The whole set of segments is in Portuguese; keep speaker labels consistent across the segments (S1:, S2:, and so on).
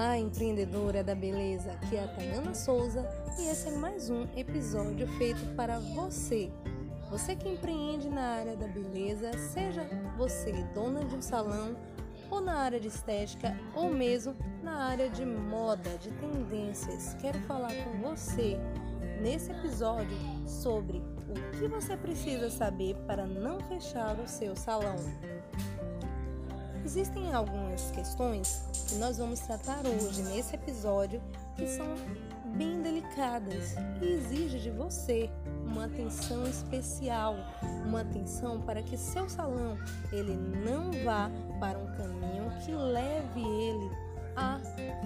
S1: Olá, empreendedora da beleza, aqui é a Tayana Souza e esse é mais um episódio feito para você. Você que empreende na área da beleza, seja você dona de um salão ou na área de estética ou mesmo na área de moda, de tendências. Quero falar com você nesse episódio sobre o que você precisa saber para não fechar o seu salão. Existem algumas questões que nós vamos tratar hoje nesse episódio que são bem delicadas e exigem de você uma atenção especial, uma atenção para que seu salão ele não vá para um caminho que leve ele a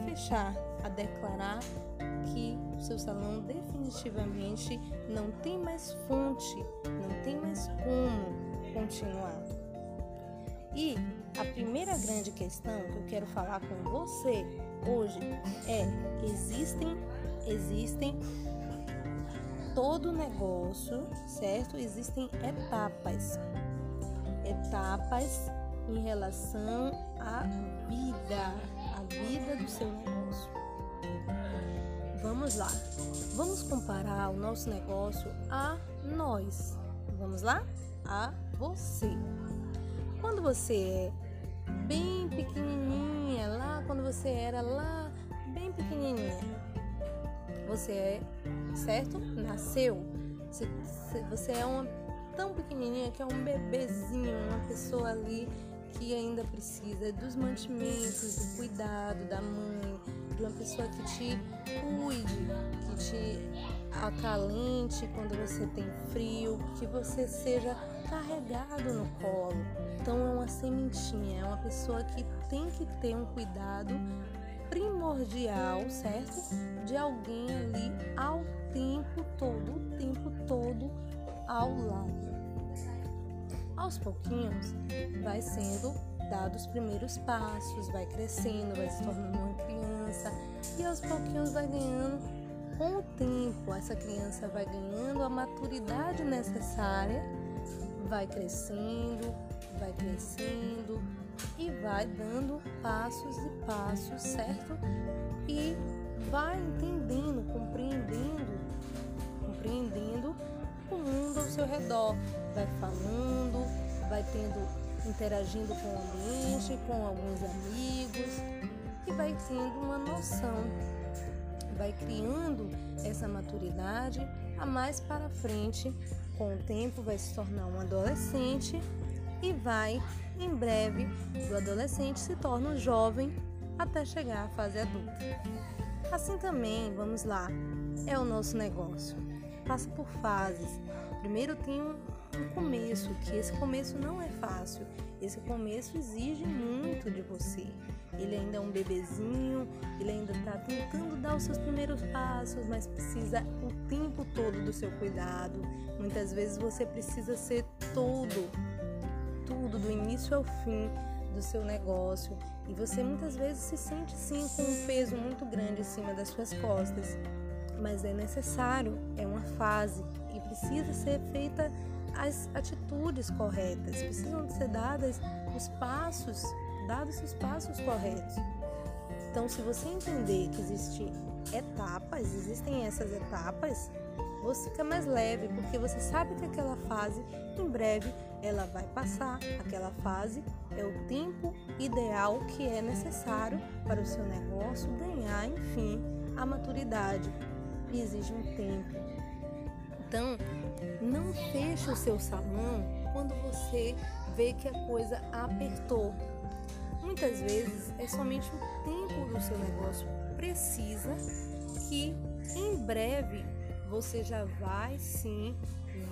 S1: fechar, a declarar que seu salão definitivamente não tem mais fonte, não tem mais como continuar. E a primeira grande questão que eu quero falar com você hoje é: existem, existem todo negócio, certo? Existem etapas. Etapas em relação à vida, à vida do seu negócio. Vamos lá. Vamos comparar o nosso negócio a nós. Vamos lá? A você. Quando você é bem pequenininha, lá quando você era lá bem pequenininha. Você é, certo? Nasceu. Você, você é uma tão pequenininha que é um bebezinho, uma pessoa ali que ainda precisa dos mantimentos, do cuidado da mãe, de uma pessoa que te cuide, que te acalente quando você tem frio, que você seja carregado no colo. Então é uma sementinha, é uma pessoa que tem que ter um cuidado primordial, certo? De alguém ali ao tempo todo, o tempo todo ao lado. Aos pouquinhos vai sendo dado os primeiros passos, vai crescendo, vai se tornando uma criança e aos pouquinhos vai ganhando com o tempo, essa criança vai ganhando a maturidade necessária, vai crescendo, vai crescendo e vai dando passos e passos, certo? E vai entendendo, compreendendo, compreendendo o mundo ao seu redor, vai falando, vai tendo, interagindo com o ambiente, com alguns amigos e vai tendo uma noção vai criando essa maturidade, mais para frente, com o tempo, vai se tornar um adolescente e vai, em breve, do adolescente se torna um jovem até chegar à fase adulta. Assim também, vamos lá, é o nosso negócio. Passa por fases. Primeiro tem um, um começo, que esse começo não é fácil. Esse começo exige muito de você. Ele ainda é um bebezinho, ele ainda está tentando dar os seus primeiros passos, mas precisa o tempo todo do seu cuidado. Muitas vezes você precisa ser todo, tudo, do início ao fim do seu negócio. E você muitas vezes se sente sim com um peso muito grande em cima das suas costas. Mas é necessário, é uma fase e precisa ser feita as atitudes corretas, precisam ser dadas os passos dados os passos corretos. Então, se você entender que existem etapas, existem essas etapas, você fica mais leve, porque você sabe que aquela fase, em breve, ela vai passar. Aquela fase é o tempo ideal que é necessário para o seu negócio ganhar, enfim, a maturidade. E exige um tempo. Então, não feche o seu salão quando você vê que a coisa apertou, Muitas vezes é somente o tempo do seu negócio precisa que em breve você já vai sim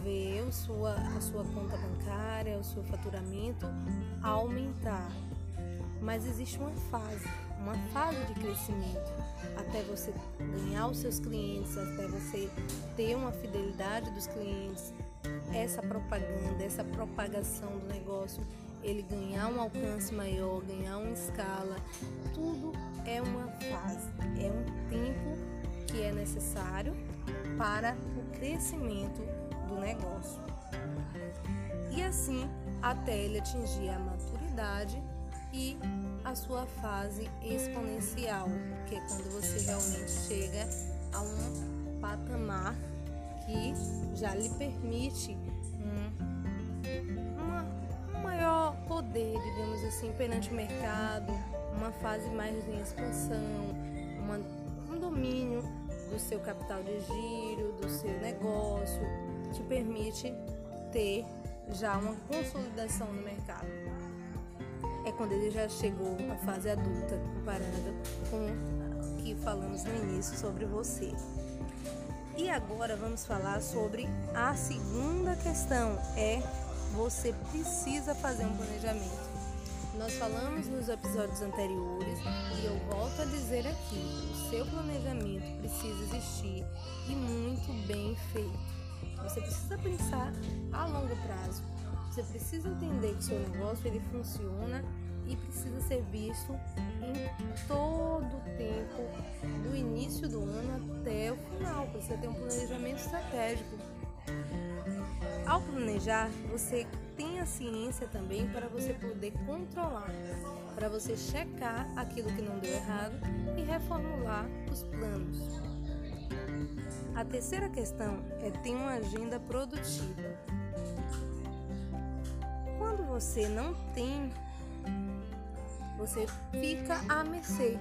S1: ver a sua, a sua conta bancária, o seu faturamento aumentar. Mas existe uma fase, uma fase de crescimento até você ganhar os seus clientes, até você ter uma fidelidade dos clientes, essa propaganda, essa propagação do negócio ele ganhar um alcance maior, ganhar uma escala, tudo é uma fase, é um tempo que é necessário para o crescimento do negócio. E assim, até ele atingir a maturidade e a sua fase exponencial, que é quando você realmente chega a um patamar que já lhe permite poder, digamos assim, perante o mercado, uma fase mais em expansão, uma, um domínio do seu capital de giro, do seu negócio, te permite ter já uma consolidação no mercado. É quando ele já chegou à fase adulta, comparando com o que falamos no início sobre você. E agora vamos falar sobre a segunda questão, é você precisa fazer um planejamento. Nós falamos nos episódios anteriores e eu volto a dizer aqui: o seu planejamento precisa existir e muito bem feito. Você precisa pensar a longo prazo. Você precisa entender que seu negócio ele funciona e precisa ser visto em todo o tempo, do início do ano até o final. Precisa ter um planejamento estratégico. Ao planejar, você tem a ciência também para você poder controlar, para você checar aquilo que não deu errado e reformular os planos. A terceira questão é ter uma agenda produtiva. Quando você não tem, você fica a mercê.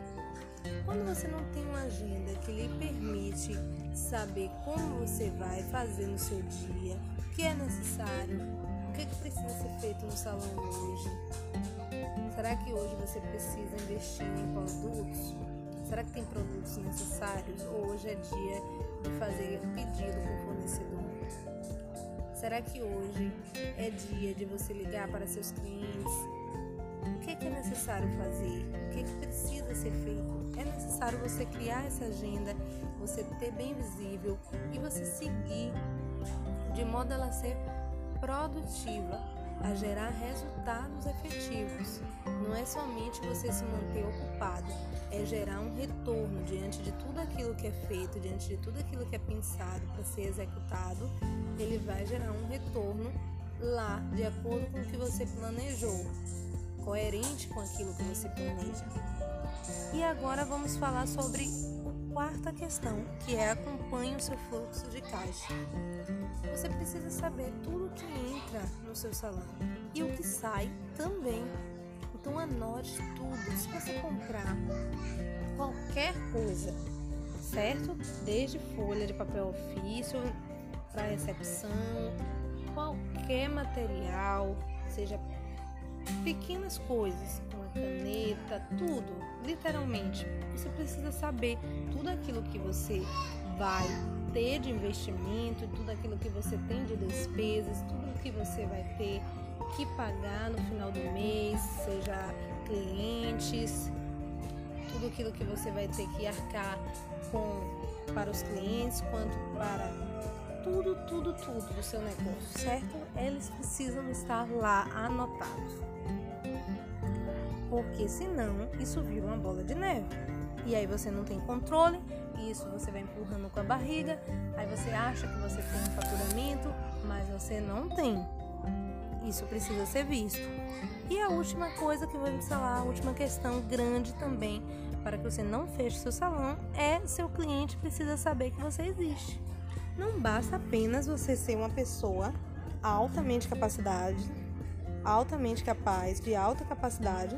S1: Quando você não tem uma agenda que lhe permite saber como você vai fazer no seu dia, o que é necessário, o que, é que precisa ser feito no salão hoje? Será que hoje você precisa investir em produtos? Será que tem produtos necessários? Ou hoje é dia de fazer pedido com o fornecedor? Será que hoje é dia de você ligar para seus clientes? O que é, que é necessário fazer? O que, é que precisa ser feito? É necessário você criar essa agenda, você ter bem visível e você seguir de modo a ela ser produtiva, a gerar resultados efetivos. Não é somente você se manter ocupado, é gerar um retorno diante de tudo aquilo que é feito, diante de tudo aquilo que é pensado para ser executado. Ele vai gerar um retorno lá, de acordo com o que você planejou, coerente com aquilo que você planeja. E agora vamos falar sobre a quarta questão, que é acompanhe o seu fluxo de caixa. Você precisa saber tudo que entra no seu salão e o que sai também. Então anote tudo. Se você comprar qualquer coisa, certo? Desde folha de papel ofício para recepção, qualquer material, seja pequenas coisas, uma caneta, tudo, literalmente. Você precisa saber tudo aquilo que você vai ter de investimento, tudo aquilo que você tem de despesas, tudo que você vai ter que pagar no final do mês, seja clientes, tudo aquilo que você vai ter que arcar com para os clientes, quanto para tudo, tudo, tudo do seu negócio, certo? Eles precisam estar lá anotados. Porque senão isso vira uma bola de neve. E aí você não tem controle, e isso você vai empurrando com a barriga, aí você acha que você tem um faturamento, mas você não tem. Isso precisa ser visto. E a última coisa que vamos falar, a última questão grande também, para que você não feche seu salão, é seu cliente precisa saber que você existe. Não basta apenas você ser uma pessoa altamente capacidade, altamente capaz, de alta capacidade,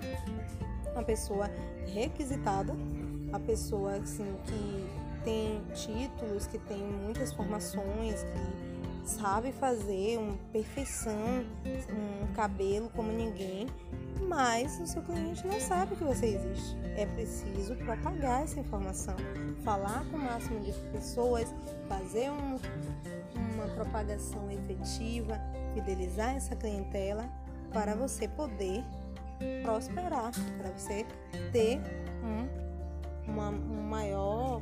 S1: uma pessoa requisitada a pessoa assim que tem títulos, que tem muitas formações, que sabe fazer uma perfeição, um cabelo como ninguém, mas o seu cliente não sabe que você existe. É preciso propagar essa informação, falar com o máximo de pessoas, fazer um, uma propagação efetiva, fidelizar essa clientela para você poder prosperar, para você ter um uma, um maior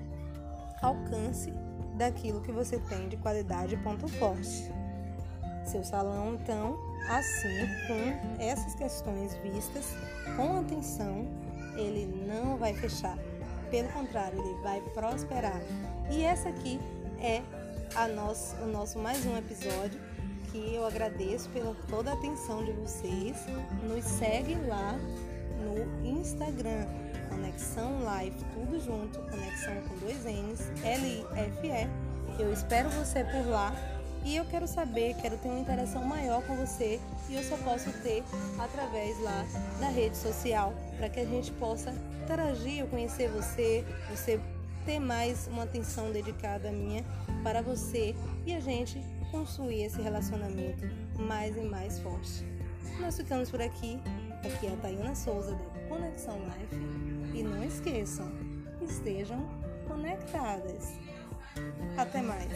S1: alcance daquilo que você tem de qualidade e ponto forte. Seu salão, então, assim, com essas questões vistas com atenção, ele não vai fechar. Pelo contrário, ele vai prosperar. E essa aqui é a nosso, o nosso mais um episódio que eu agradeço pela toda a atenção de vocês. Nos segue lá no Instagram, Conexão Life, tudo junto, Conexão com dois N's, L-I-F-E. Eu espero você por lá e eu quero saber, quero ter uma interação maior com você e eu só posso ter através lá da rede social para que a gente possa interagir, eu conhecer você, você ter mais uma atenção dedicada minha para você e a gente construir esse relacionamento mais e mais forte. Nós ficamos por aqui. Aqui é a Tayana Souza da Conexão Life e não esqueçam, estejam conectadas. Até mais!